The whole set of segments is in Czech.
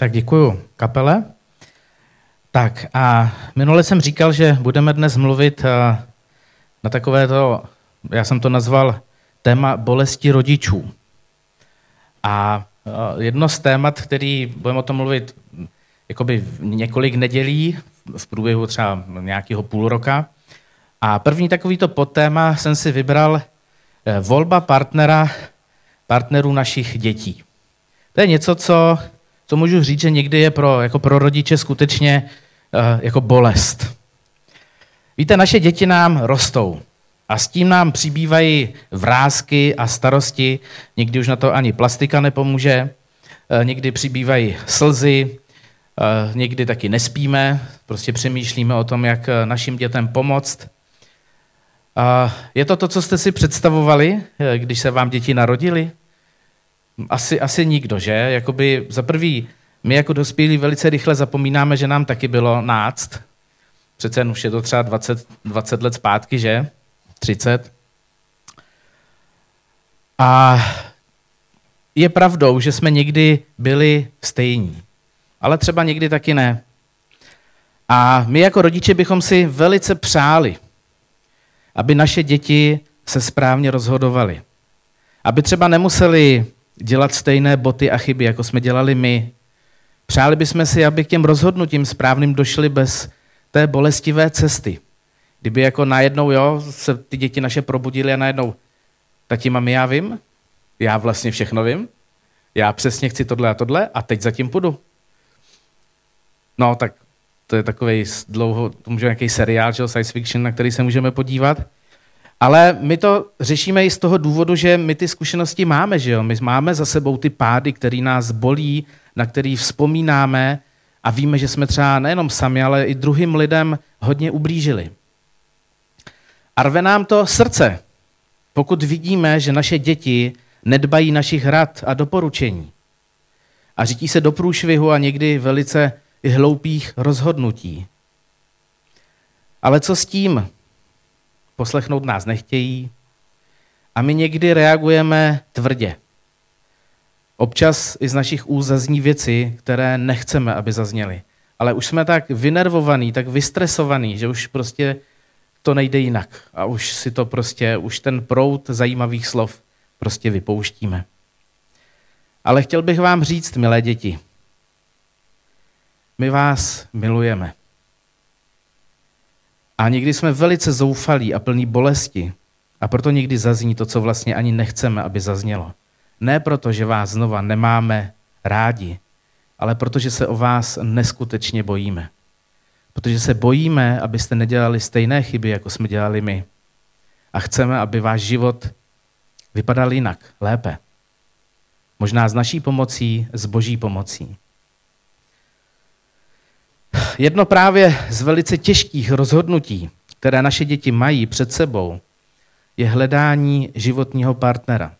Tak děkuju kapele. Tak a minule jsem říkal, že budeme dnes mluvit eh, na takové to, já jsem to nazval téma bolesti rodičů. A eh, jedno z témat, který budeme o tom mluvit jakoby několik nedělí, v průběhu třeba nějakého půl roka. A první takovýto podtéma jsem si vybral eh, volba partnera, partnerů našich dětí. To je něco, co, co můžu říct, že někdy je pro, jako pro rodiče skutečně uh, jako bolest. Víte, naše děti nám rostou a s tím nám přibývají vrázky a starosti. Někdy už na to ani plastika nepomůže, uh, někdy přibývají slzy, uh, někdy taky nespíme, prostě přemýšlíme o tom, jak našim dětem pomoct. Je to to, co jste si představovali, když se vám děti narodili? Asi, asi nikdo, že? Jakoby za prvý, my jako dospělí velice rychle zapomínáme, že nám taky bylo náct. Přece už je to třeba 20, 20 let zpátky, že? 30. A je pravdou, že jsme někdy byli stejní, ale třeba někdy taky ne. A my jako rodiče bychom si velice přáli, aby naše děti se správně rozhodovaly. Aby třeba nemuseli dělat stejné boty a chyby, jako jsme dělali my. Přáli bychom si, aby k těm rozhodnutím správným došli bez té bolestivé cesty. Kdyby jako najednou, jo, se ty děti naše probudily a najednou, tati, mami, já vím, já vlastně všechno vím, já přesně chci tohle a tohle a teď zatím půjdu. No, tak to je takový dlouho, to může nějaký seriál, že, science fiction, na který se můžeme podívat. Ale my to řešíme i z toho důvodu, že my ty zkušenosti máme, že jo? My máme za sebou ty pády, které nás bolí, na který vzpomínáme a víme, že jsme třeba nejenom sami, ale i druhým lidem hodně ublížili. A rve nám to srdce, pokud vidíme, že naše děti nedbají našich rad a doporučení. A řítí se do průšvihu a někdy velice i hloupých rozhodnutí. Ale co s tím? Poslechnout nás nechtějí a my někdy reagujeme tvrdě. Občas i z našich úst zazní věci, které nechceme, aby zazněly. Ale už jsme tak vynervovaní, tak vystresovaní, že už prostě to nejde jinak. A už si to prostě, už ten prout zajímavých slov prostě vypouštíme. Ale chtěl bych vám říct, milé děti, my vás milujeme. A někdy jsme velice zoufalí a plní bolesti. A proto někdy zazní to, co vlastně ani nechceme, aby zaznělo. Ne proto, že vás znova nemáme rádi, ale protože se o vás neskutečně bojíme. Protože se bojíme, abyste nedělali stejné chyby, jako jsme dělali my. A chceme, aby váš život vypadal jinak, lépe. Možná s naší pomocí, s boží pomocí. Jedno právě z velice těžkých rozhodnutí, které naše děti mají před sebou, je hledání životního partnera.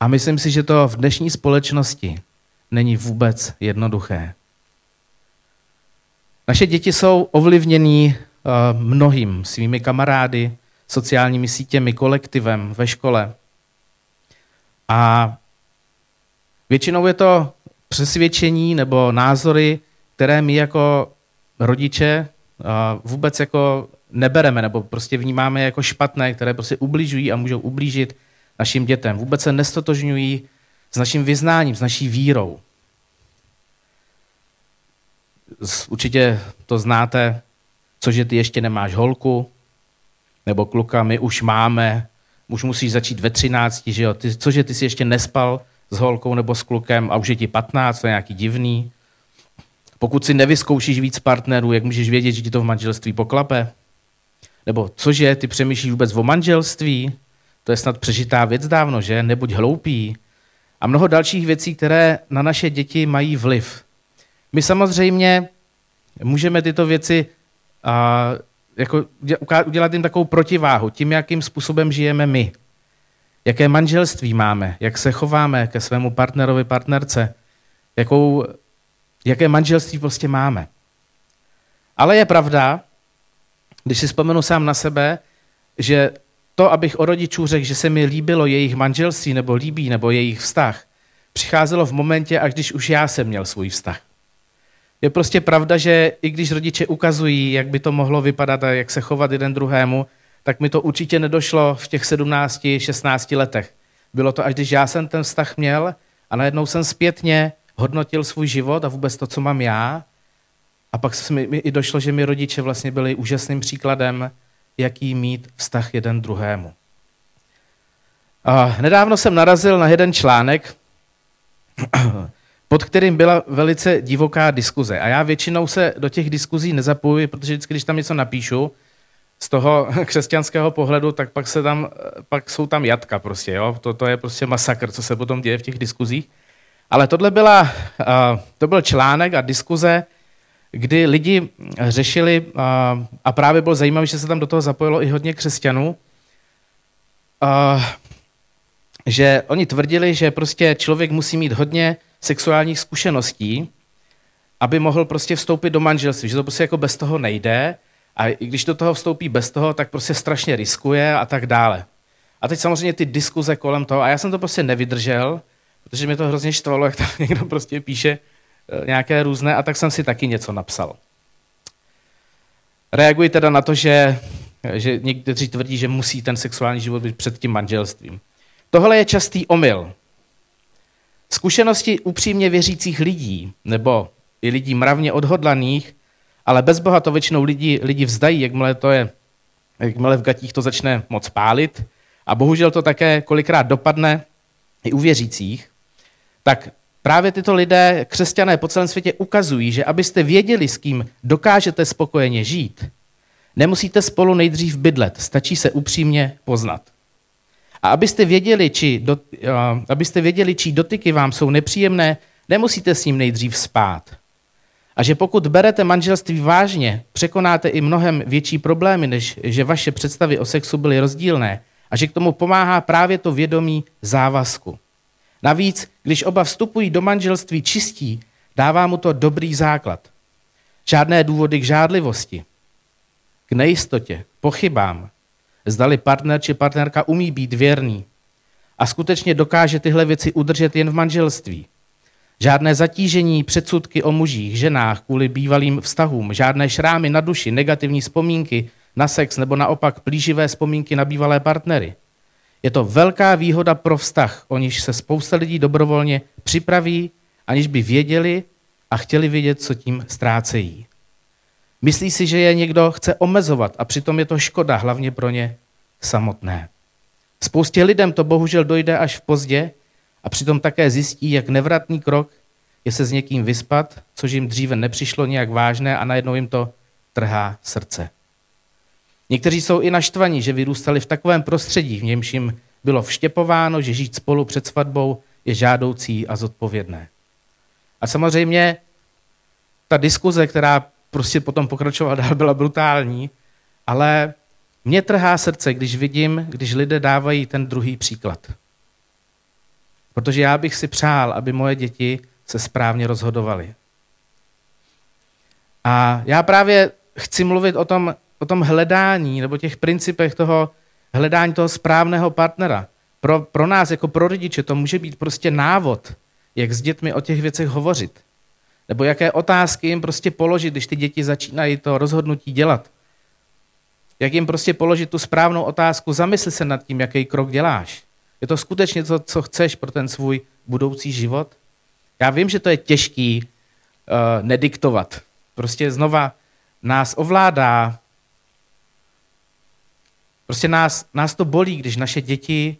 A myslím si, že to v dnešní společnosti není vůbec jednoduché. Naše děti jsou ovlivnění eh, mnohým svými kamarády, sociálními sítěmi, kolektivem ve škole. A většinou je to přesvědčení nebo názory které my jako rodiče vůbec jako nebereme nebo prostě vnímáme jako špatné, které prostě ubližují a můžou ublížit našim dětem. Vůbec se nestotožňují s naším vyznáním, s naší vírou. Určitě to znáte, cože ty ještě nemáš holku, nebo kluka, my už máme, už musíš začít ve třinácti, že jo, ty, cože ty jsi ještě nespal s holkou nebo s klukem a už je ti patnáct, to je nějaký divný. Pokud si nevyzkoušíš víc partnerů, jak můžeš vědět, že ti to v manželství poklape? Nebo cože, ty přemýšlíš vůbec o manželství? To je snad přežitá věc dávno, že? Nebuď hloupý. A mnoho dalších věcí, které na naše děti mají vliv. My samozřejmě můžeme tyto věci a, jako udělat jim takovou protiváhu tím, jakým způsobem žijeme my. Jaké manželství máme, jak se chováme ke svému partnerovi, partnerce, jakou jaké manželství prostě máme. Ale je pravda, když si vzpomenu sám na sebe, že to, abych o rodičů řekl, že se mi líbilo jejich manželství nebo líbí, nebo jejich vztah, přicházelo v momentě, až když už já jsem měl svůj vztah. Je prostě pravda, že i když rodiče ukazují, jak by to mohlo vypadat a jak se chovat jeden druhému, tak mi to určitě nedošlo v těch 17, 16 letech. Bylo to až když já jsem ten vztah měl a najednou jsem zpětně hodnotil svůj život a vůbec to, co mám já. A pak se mi i došlo, že mi rodiče vlastně byli úžasným příkladem, jaký mít vztah jeden druhému. A nedávno jsem narazil na jeden článek, pod kterým byla velice divoká diskuze. A já většinou se do těch diskuzí nezapojuji, protože vždycky, když tam něco napíšu, z toho křesťanského pohledu, tak pak, se tam, pak jsou tam jatka prostě. Jo? To, to je prostě masakr, co se potom děje v těch diskuzích. Ale tohle byla, to byl článek a diskuze, kdy lidi řešili, a právě bylo zajímavé, že se tam do toho zapojilo i hodně křesťanů, že oni tvrdili, že prostě člověk musí mít hodně sexuálních zkušeností, aby mohl prostě vstoupit do manželství, že to prostě jako bez toho nejde a i když do toho vstoupí bez toho, tak prostě strašně riskuje a tak dále. A teď samozřejmě ty diskuze kolem toho, a já jsem to prostě nevydržel, protože mě to hrozně štvalo, jak tam někdo prostě píše eh, nějaké různé, a tak jsem si taky něco napsal. Reaguji teda na to, že, že někteří tvrdí, že musí ten sexuální život být před tím manželstvím. Tohle je častý omyl. Zkušenosti upřímně věřících lidí, nebo i lidí mravně odhodlaných, ale bez Boha to většinou lidi, lidi vzdají, jakmile, to je, jakmile v gatích to začne moc pálit. A bohužel to také kolikrát dopadne i u věřících. Tak právě tyto lidé, křesťané po celém světě, ukazují, že abyste věděli, s kým dokážete spokojeně žít, nemusíte spolu nejdřív bydlet, stačí se upřímně poznat. A abyste věděli, či do, abyste věděli, či dotyky vám jsou nepříjemné, nemusíte s ním nejdřív spát. A že pokud berete manželství vážně, překonáte i mnohem větší problémy, než že vaše představy o sexu byly rozdílné a že k tomu pomáhá právě to vědomí závazku. Navíc, když oba vstupují do manželství čistí, dává mu to dobrý základ. Žádné důvody k žádlivosti, k nejistotě, pochybám, zdali partner či partnerka umí být věrný a skutečně dokáže tyhle věci udržet jen v manželství. Žádné zatížení, předsudky o mužích, ženách kvůli bývalým vztahům, žádné šrámy na duši, negativní vzpomínky na sex nebo naopak plíživé vzpomínky na bývalé partnery. Je to velká výhoda pro vztah, o níž se spousta lidí dobrovolně připraví, aniž by věděli a chtěli vědět, co tím ztrácejí. Myslí si, že je někdo chce omezovat a přitom je to škoda, hlavně pro ně samotné. Spoustě lidem to bohužel dojde až v pozdě a přitom také zjistí, jak nevratný krok je se s někým vyspat, což jim dříve nepřišlo nějak vážné a najednou jim to trhá srdce. Někteří jsou i naštvaní, že vyrůstali v takovém prostředí, v němž jim bylo vštěpováno, že žít spolu před svatbou je žádoucí a zodpovědné. A samozřejmě ta diskuze, která prostě potom pokračovala dál, byla brutální, ale mě trhá srdce, když vidím, když lidé dávají ten druhý příklad. Protože já bych si přál, aby moje děti se správně rozhodovaly. A já právě chci mluvit o tom, o tom hledání nebo těch principech toho hledání toho správného partnera. Pro, pro nás, jako pro rodiče, to může být prostě návod, jak s dětmi o těch věcech hovořit. Nebo jaké otázky jim prostě položit, když ty děti začínají to rozhodnutí dělat. Jak jim prostě položit tu správnou otázku, zamysli se nad tím, jaký krok děláš. Je to skutečně to, co chceš pro ten svůj budoucí život? Já vím, že to je těžký uh, nediktovat. Prostě znova nás ovládá. Prostě nás, nás to bolí, když naše děti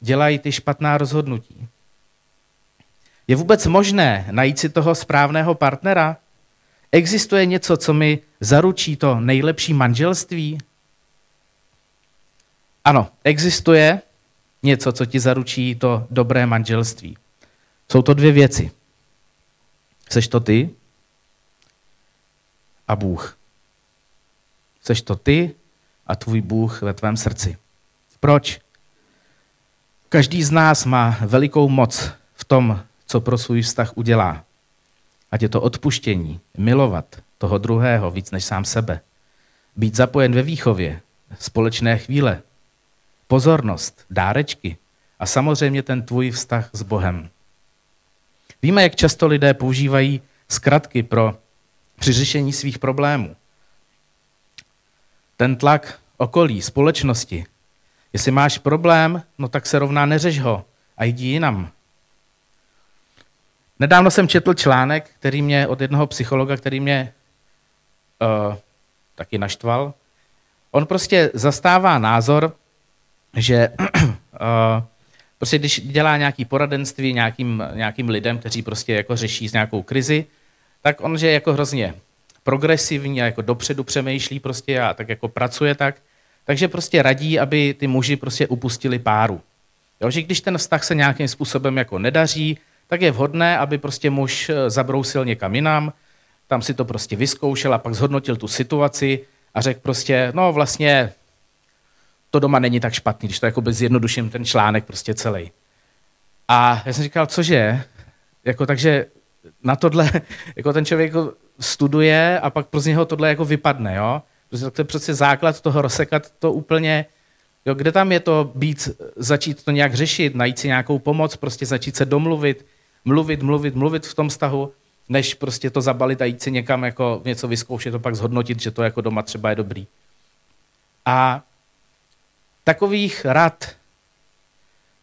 dělají ty špatná rozhodnutí. Je vůbec možné najít si toho správného partnera? Existuje něco, co mi zaručí to nejlepší manželství? Ano, existuje něco, co ti zaručí to dobré manželství. Jsou to dvě věci. Seš to ty a Bůh. Seš to ty a tvůj Bůh ve tvém srdci. Proč? Každý z nás má velikou moc v tom, co pro svůj vztah udělá. Ať je to odpuštění, milovat toho druhého víc než sám sebe, být zapojen ve výchově, společné chvíle, pozornost, dárečky a samozřejmě ten tvůj vztah s Bohem. Víme, jak často lidé používají zkratky pro při řešení svých problémů. Ten tlak okolí, společnosti. Jestli máš problém, no tak se rovná neřeš ho a jdi jinam. Nedávno jsem četl článek, který mě od jednoho psychologa, který mě uh, taky naštval. On prostě zastává názor, že uh, prostě když dělá nějaký poradenství nějakým, nějakým lidem, kteří prostě jako řeší s nějakou krizi, tak on, že je jako hrozně progresivní a jako dopředu přemýšlí prostě a tak jako pracuje tak, takže prostě radí, aby ty muži prostě upustili páru. Jo, že když ten vztah se nějakým způsobem jako nedaří, tak je vhodné, aby prostě muž eh, zabrousil někam jinam, tam si to prostě vyzkoušel a pak zhodnotil tu situaci a řekl prostě, no vlastně to doma není tak špatný, když to jako zjednoduším ten článek prostě celý. A já jsem říkal, cože? Jako, takže na tohle, jako ten člověk jako studuje a pak pro z něho tohle jako vypadne, jo? Protože to je přece základ toho rozsekat to úplně, jo, kde tam je to být, začít to nějak řešit, najít si nějakou pomoc, prostě začít se domluvit, mluvit, mluvit, mluvit v tom vztahu, než prostě to zabalit a jít si někam jako něco vyzkoušet a pak zhodnotit, že to jako doma třeba je dobrý. A takových rad,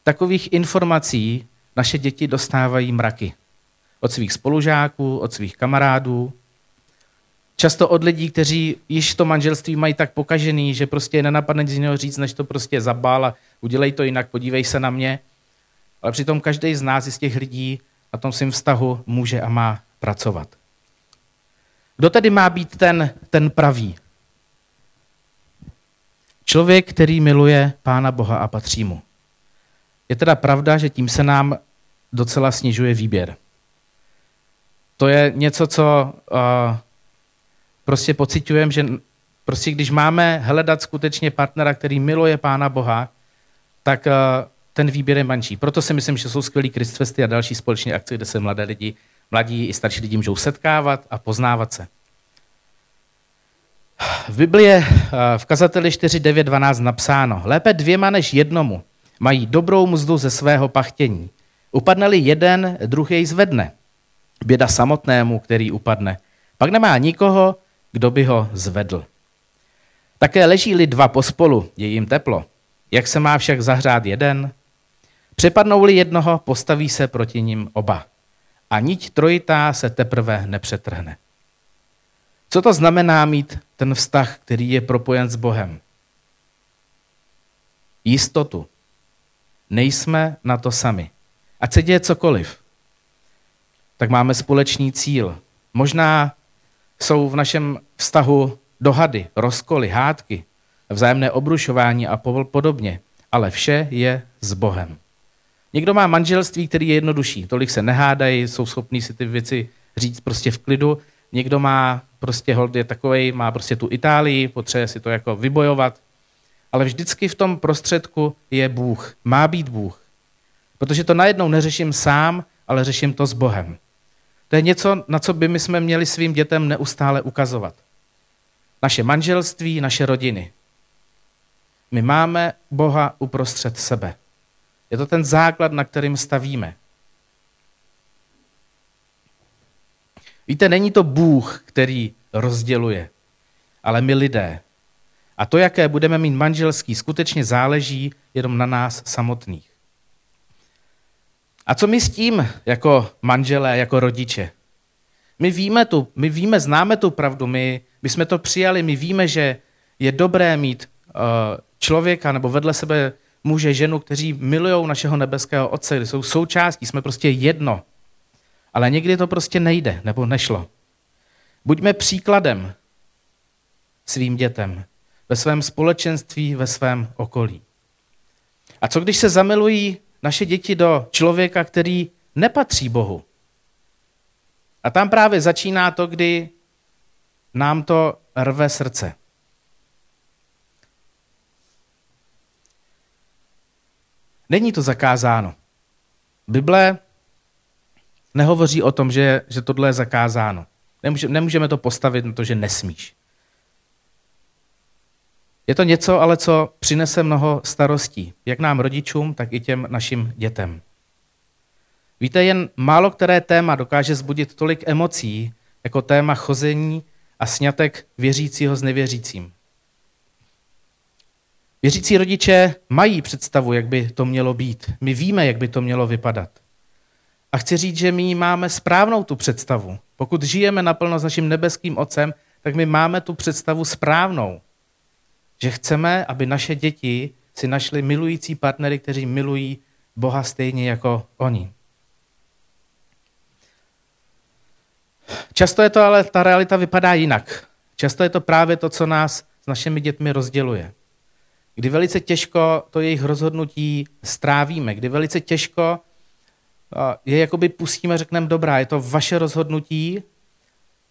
takových informací naše děti dostávají mraky. Od svých spolužáků, od svých kamarádů, často od lidí, kteří již to manželství mají tak pokažený, že prostě je nenapadne z jiného říct, než to prostě zabál a udělej to jinak, podívej se na mě. Ale přitom každý z nás, z těch lidí, na tom svým vztahu může a má pracovat. Kdo tedy má být ten, ten pravý? Člověk, který miluje Pána Boha a patří mu. Je teda pravda, že tím se nám docela snižuje výběr. To je něco, co uh, prostě pocitujeme, že prostě když máme hledat skutečně partnera, který miluje Pána Boha, tak uh, ten výběr je menší. Proto si myslím, že jsou skvělý Kristfesty a další společné akce, kde se mladé lidi, mladí i starší lidi můžou setkávat a poznávat se. V Biblii eh, v kazateli 4.9.12 napsáno, lépe dvěma než jednomu mají dobrou mzdu ze svého pachtění. Upadne-li jeden, druhý zvedne. Běda samotnému, který upadne. Pak nemá nikoho, kdo by ho zvedl. Také leží-li dva pospolu, je jim teplo. Jak se má však zahřát jeden? Přepadnou-li jednoho, postaví se proti ním oba. A niť trojitá se teprve nepřetrhne. Co to znamená mít ten vztah, který je propojen s Bohem? Jistotu. Nejsme na to sami. Ať se děje cokoliv, tak máme společný cíl. Možná jsou v našem vztahu dohady, rozkoly, hádky, vzájemné obrušování a podobně, ale vše je s Bohem. Někdo má manželství, který je jednodušší, tolik se nehádají, jsou schopní si ty věci říct prostě v klidu. Někdo má prostě hold je takovej, má prostě tu Itálii, potřebuje si to jako vybojovat. Ale vždycky v tom prostředku je Bůh, má být Bůh. Protože to najednou neřeším sám, ale řeším to s Bohem. To je něco, na co by my jsme měli svým dětem neustále ukazovat. Naše manželství, naše rodiny. My máme Boha uprostřed sebe. Je to ten základ, na kterým stavíme. Víte, není to Bůh, který rozděluje, ale my lidé. A to, jaké budeme mít manželský, skutečně záleží jenom na nás samotných. A co my s tím jako manželé, jako rodiče? My víme, tu, my víme, známe tu pravdu, my, my jsme to přijali, my víme, že je dobré mít uh, člověka nebo vedle sebe muže, ženu, kteří milují našeho nebeského Otce, jsou součástí, jsme prostě jedno. Ale někdy to prostě nejde, nebo nešlo. Buďme příkladem svým dětem, ve svém společenství, ve svém okolí. A co když se zamilují naše děti do člověka, který nepatří Bohu? A tam právě začíná to, kdy nám to rve srdce. Není to zakázáno. Bible nehovoří o tom, že, že tohle je zakázáno. Nemůže, nemůžeme to postavit na to, že nesmíš. Je to něco, ale co přinese mnoho starostí, jak nám rodičům, tak i těm našim dětem. Víte, jen málo které téma dokáže zbudit tolik emocí, jako téma chození a snětek věřícího s nevěřícím. Věřící rodiče mají představu, jak by to mělo být. My víme, jak by to mělo vypadat. A chci říct, že my máme správnou tu představu. Pokud žijeme naplno s naším nebeským Otcem, tak my máme tu představu správnou. Že chceme, aby naše děti si našli milující partnery, kteří milují Boha stejně jako oni. Často je to ale, ta realita vypadá jinak. Často je to právě to, co nás s našimi dětmi rozděluje. Kdy velice těžko to jejich rozhodnutí strávíme, kdy velice těžko je jakoby pustíme, řekneme, dobrá, je to vaše rozhodnutí,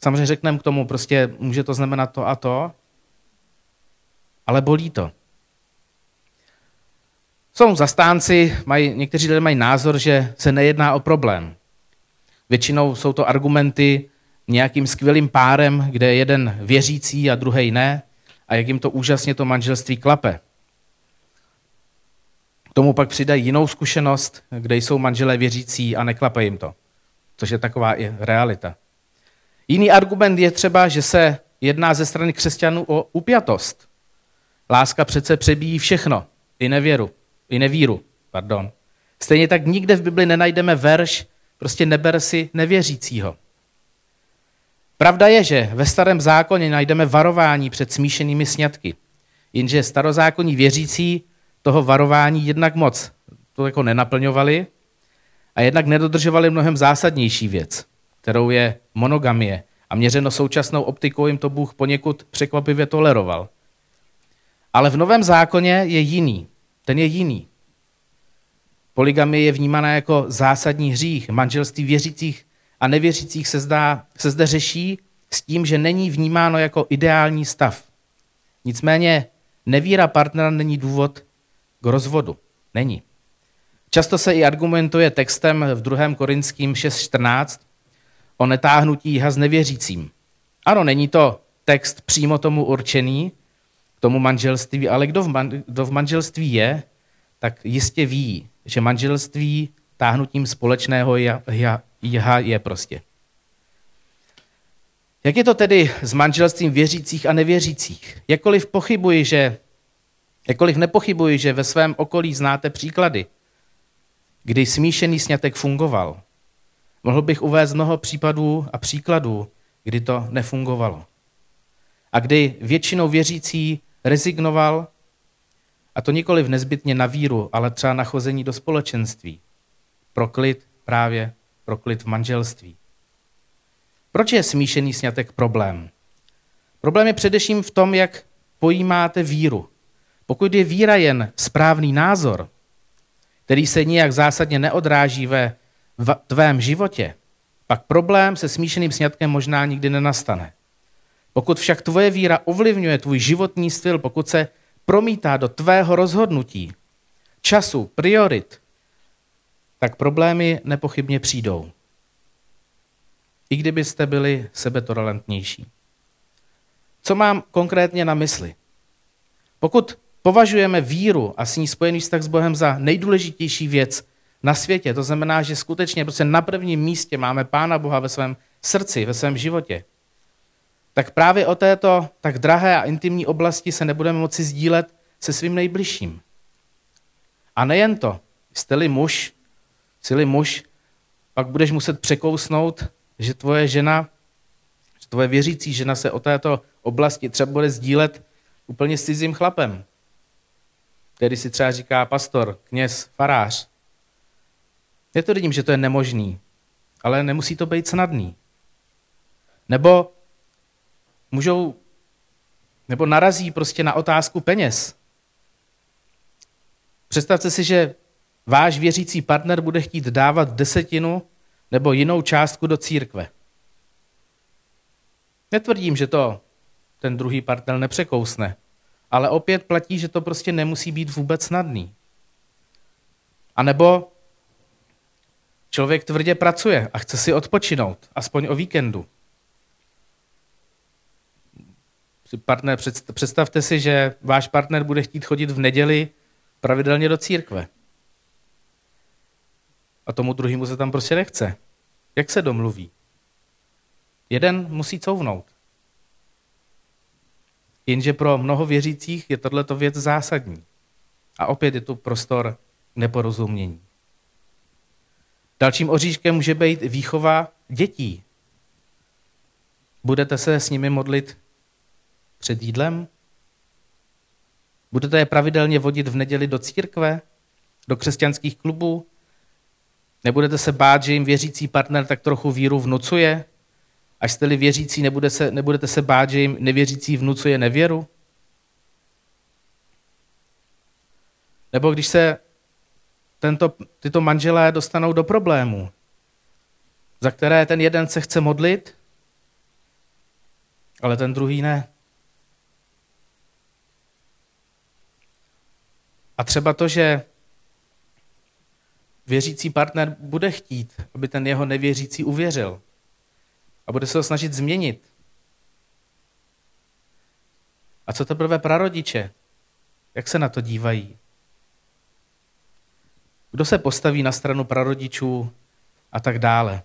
samozřejmě řekneme k tomu, prostě může to znamenat to a to, ale bolí to. Jsou zastánci, mají, někteří lidé mají názor, že se nejedná o problém. Většinou jsou to argumenty nějakým skvělým párem, kde je jeden věřící a druhý ne, a jak jim to úžasně to manželství klape. K tomu pak přidají jinou zkušenost, kde jsou manželé věřící a neklape jim to. Což je taková i realita. Jiný argument je třeba, že se jedná ze strany křesťanů o upjatost. Láska přece přebíjí všechno, i nevěru, i nevíru. Pardon. Stejně tak nikde v Bibli nenajdeme verš, prostě neber si nevěřícího. Pravda je, že ve starém zákoně najdeme varování před smíšenými sňatky, jenže starozákonní věřící toho varování jednak moc to jako nenaplňovali a jednak nedodržovali mnohem zásadnější věc, kterou je monogamie. A měřeno současnou optikou jim to Bůh poněkud překvapivě toleroval. Ale v Novém zákoně je jiný. Ten je jiný. Poligamie je vnímaná jako zásadní hřích. Manželství věřících a nevěřících se, zdá, se zde řeší s tím, že není vnímáno jako ideální stav. Nicméně nevíra partnera není důvod k rozvodu. Není. Často se i argumentuje textem v 2. Korinským 6.14 o netáhnutí jiha s nevěřícím. Ano, není to text přímo tomu určený, tomu manželství, ale kdo v, man, kdo v manželství je, tak jistě ví, že manželství táhnutím společného jiha je prostě. Jak je to tedy s manželstvím věřících a nevěřících? Jakkoliv pochybuji, že Jakkoliv nepochybuji, že ve svém okolí znáte příklady, kdy smíšený snětek fungoval. Mohl bych uvést mnoho případů a příkladů, kdy to nefungovalo. A kdy většinou věřící rezignoval, a to nikoli v nezbytně na víru, ale třeba na chození do společenství. Proklit právě proklit v manželství. Proč je smíšený snětek problém? Problém je především v tom, jak pojímáte víru. Pokud je víra jen správný názor, který se nijak zásadně neodráží ve tvém životě, pak problém se smíšeným sňatkem možná nikdy nenastane. Pokud však tvoje víra ovlivňuje tvůj životní styl, pokud se promítá do tvého rozhodnutí, času, priorit, tak problémy nepochybně přijdou. I kdybyste byli sebetolerantnější. Co mám konkrétně na mysli? Pokud považujeme víru a s ní spojený vztah s Bohem za nejdůležitější věc na světě, to znamená, že skutečně prostě na prvním místě máme Pána Boha ve svém srdci, ve svém životě, tak právě o této tak drahé a intimní oblasti se nebudeme moci sdílet se svým nejbližším. A nejen to, jste-li muž, jsi muž, pak budeš muset překousnout, že tvoje žena, že tvoje věřící žena se o této oblasti třeba bude sdílet úplně s cizím chlapem který si třeba říká pastor, kněz, farář. Netvrdím, že to je nemožný, ale nemusí to být snadný. Nebo můžou, nebo narazí prostě na otázku peněz. Představte si, že váš věřící partner bude chtít dávat desetinu nebo jinou částku do církve. Netvrdím, že to ten druhý partner nepřekousne, ale opět platí, že to prostě nemusí být vůbec snadný. A nebo člověk tvrdě pracuje a chce si odpočinout, aspoň o víkendu. Partner, představte si, že váš partner bude chtít chodit v neděli pravidelně do církve. a tomu druhému se tam prostě nechce. Jak se domluví? Jeden musí couvnout. Jenže pro mnoho věřících je tohleto věc zásadní. A opět je tu prostor neporozumění. Dalším oříškem může být výchova dětí. Budete se s nimi modlit před jídlem? Budete je pravidelně vodit v neděli do církve, do křesťanských klubů? Nebudete se bát, že jim věřící partner tak trochu víru vnucuje? Až jste-li věřící, nebude se, nebudete se bát, že jim nevěřící vnucuje nevěru? Nebo když se tento, tyto manželé dostanou do problémů, za které ten jeden se chce modlit, ale ten druhý ne. A třeba to, že věřící partner bude chtít, aby ten jeho nevěřící uvěřil a bude se ho snažit změnit. A co teprve prarodiče? Jak se na to dívají? Kdo se postaví na stranu prarodičů a tak dále?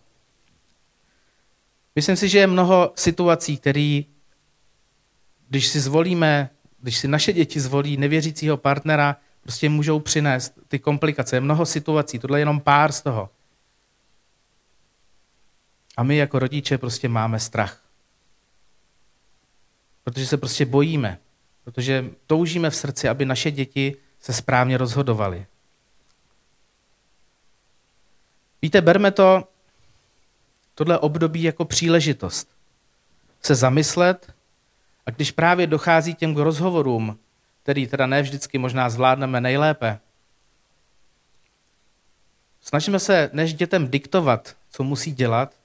Myslím si, že je mnoho situací, které, když si zvolíme, když si naše děti zvolí nevěřícího partnera, prostě můžou přinést ty komplikace. Mnoho situací, tohle je jenom pár z toho. A my jako rodiče prostě máme strach. Protože se prostě bojíme. Protože toužíme v srdci, aby naše děti se správně rozhodovaly. Víte, berme to, tohle období jako příležitost se zamyslet a když právě dochází těm rozhovorům, který teda ne vždycky možná zvládneme nejlépe, snažíme se, než dětem diktovat, co musí dělat,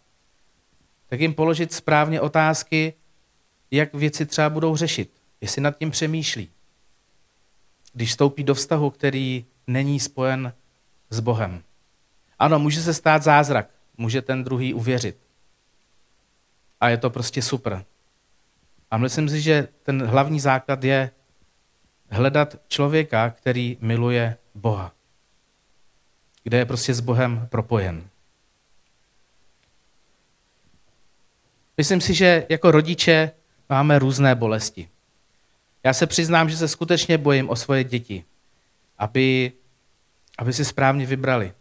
tak jim položit správně otázky, jak věci třeba budou řešit, jestli nad tím přemýšlí. Když vstoupí do vztahu, který není spojen s Bohem. Ano, může se stát zázrak, může ten druhý uvěřit. A je to prostě super. A myslím si, že ten hlavní základ je hledat člověka, který miluje Boha. Kde je prostě s Bohem propojen. Myslím si, že jako rodiče máme různé bolesti. Já se přiznám, že se skutečně bojím o svoje děti, aby, aby si správně vybrali.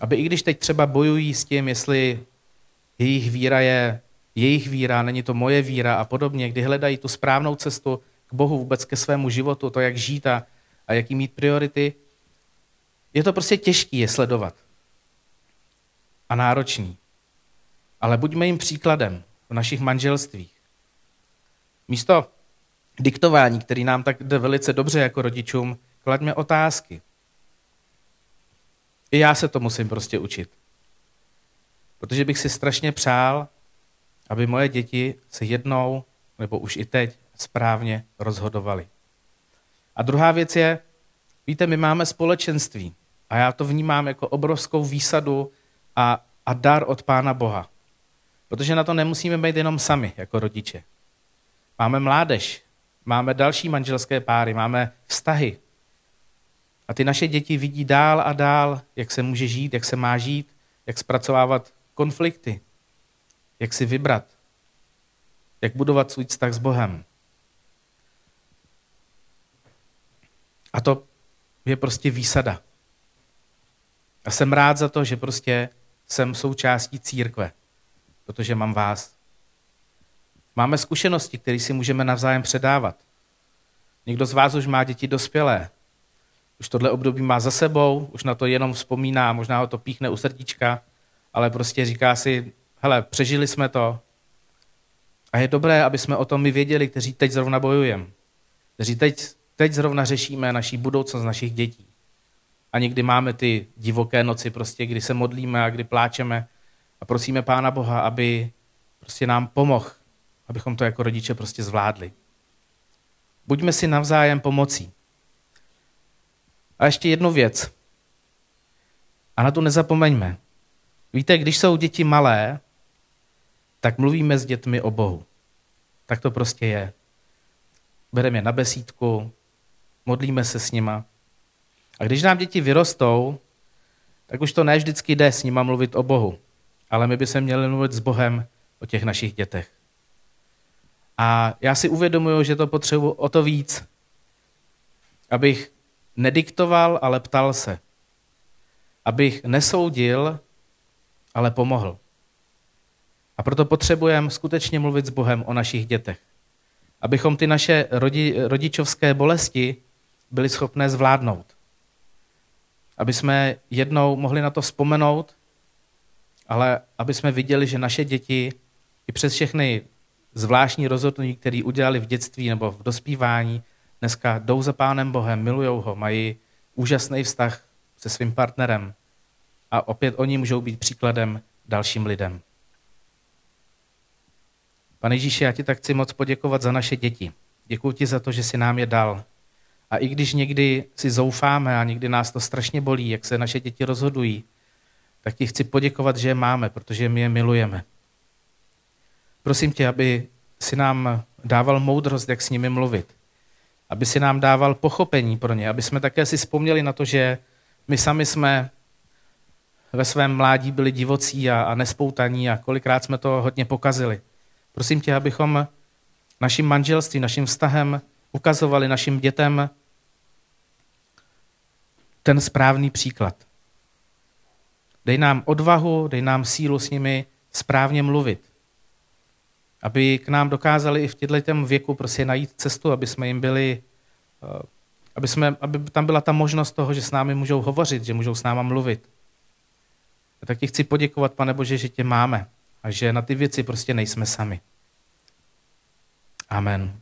Aby i když teď třeba bojují s tím, jestli jejich víra je jejich víra, není to moje víra a podobně, kdy hledají tu správnou cestu Bohu, vůbec ke svému životu, to, jak žít a, a jaký mít priority, je to prostě těžké je sledovat. A náročný. Ale buďme jim příkladem v našich manželstvích. Místo diktování, který nám tak jde velice dobře jako rodičům, klaďme otázky. I já se to musím prostě učit. Protože bych si strašně přál, aby moje děti se jednou, nebo už i teď, správně rozhodovaly. A druhá věc je, víte, my máme společenství a já to vnímám jako obrovskou výsadu a, a dar od Pána Boha. Protože na to nemusíme být jenom sami, jako rodiče. Máme mládež, máme další manželské páry, máme vztahy. A ty naše děti vidí dál a dál, jak se může žít, jak se má žít, jak zpracovávat konflikty, jak si vybrat, jak budovat svůj vztah s Bohem. A to je prostě výsada. A jsem rád za to, že prostě jsem součástí církve protože mám vás. Máme zkušenosti, které si můžeme navzájem předávat. Někdo z vás už má děti dospělé. Už tohle období má za sebou, už na to jenom vzpomíná, možná ho to píchne u srdíčka, ale prostě říká si, hele, přežili jsme to. A je dobré, aby jsme o tom my věděli, kteří teď zrovna bojujeme. Kteří teď, teď zrovna řešíme naší budoucnost našich dětí. A někdy máme ty divoké noci, prostě, kdy se modlíme a kdy pláčeme a prosíme Pána Boha, aby prostě nám pomohl, abychom to jako rodiče prostě zvládli. Buďme si navzájem pomocí. A ještě jednu věc. A na to nezapomeňme. Víte, když jsou děti malé, tak mluvíme s dětmi o Bohu. Tak to prostě je. Bereme je na besídku, modlíme se s nima. A když nám děti vyrostou, tak už to ne vždycky jde s nima mluvit o Bohu, ale my bychom měli mluvit s Bohem o těch našich dětech. A já si uvědomuju, že to potřebuji o to víc, abych nediktoval, ale ptal se. Abych nesoudil, ale pomohl. A proto potřebujeme skutečně mluvit s Bohem o našich dětech. Abychom ty naše rodi, rodičovské bolesti byli schopné zvládnout. Aby jsme jednou mohli na to vzpomenout, ale aby jsme viděli, že naše děti i přes všechny zvláštní rozhodnutí, které udělali v dětství nebo v dospívání, dneska jdou za Pánem Bohem, milují ho, mají úžasný vztah se svým partnerem a opět oni můžou být příkladem dalším lidem. Pane Ježíši, já ti tak chci moc poděkovat za naše děti. Děkuji ti za to, že jsi nám je dal. A i když někdy si zoufáme a někdy nás to strašně bolí, jak se naše děti rozhodují, tak ti chci poděkovat, že je máme, protože my je milujeme. Prosím tě, aby si nám dával moudrost, jak s nimi mluvit. Aby si nám dával pochopení pro ně, aby jsme také si vzpomněli na to, že my sami jsme ve svém mládí byli divocí a, a nespoutaní a kolikrát jsme to hodně pokazili. Prosím tě, abychom naším manželstvím, naším vztahem ukazovali našim dětem ten správný příklad. Dej nám odvahu, dej nám sílu s nimi správně mluvit. Aby k nám dokázali i v těchto věku prostě najít cestu, aby jsme jim byli, eh, aby, jsme, aby tam byla ta možnost toho, že s námi můžou hovořit, že můžou s náma mluvit. A tak ti chci poděkovat, pane Bože, že tě máme a že na ty věci prostě nejsme sami. Amen.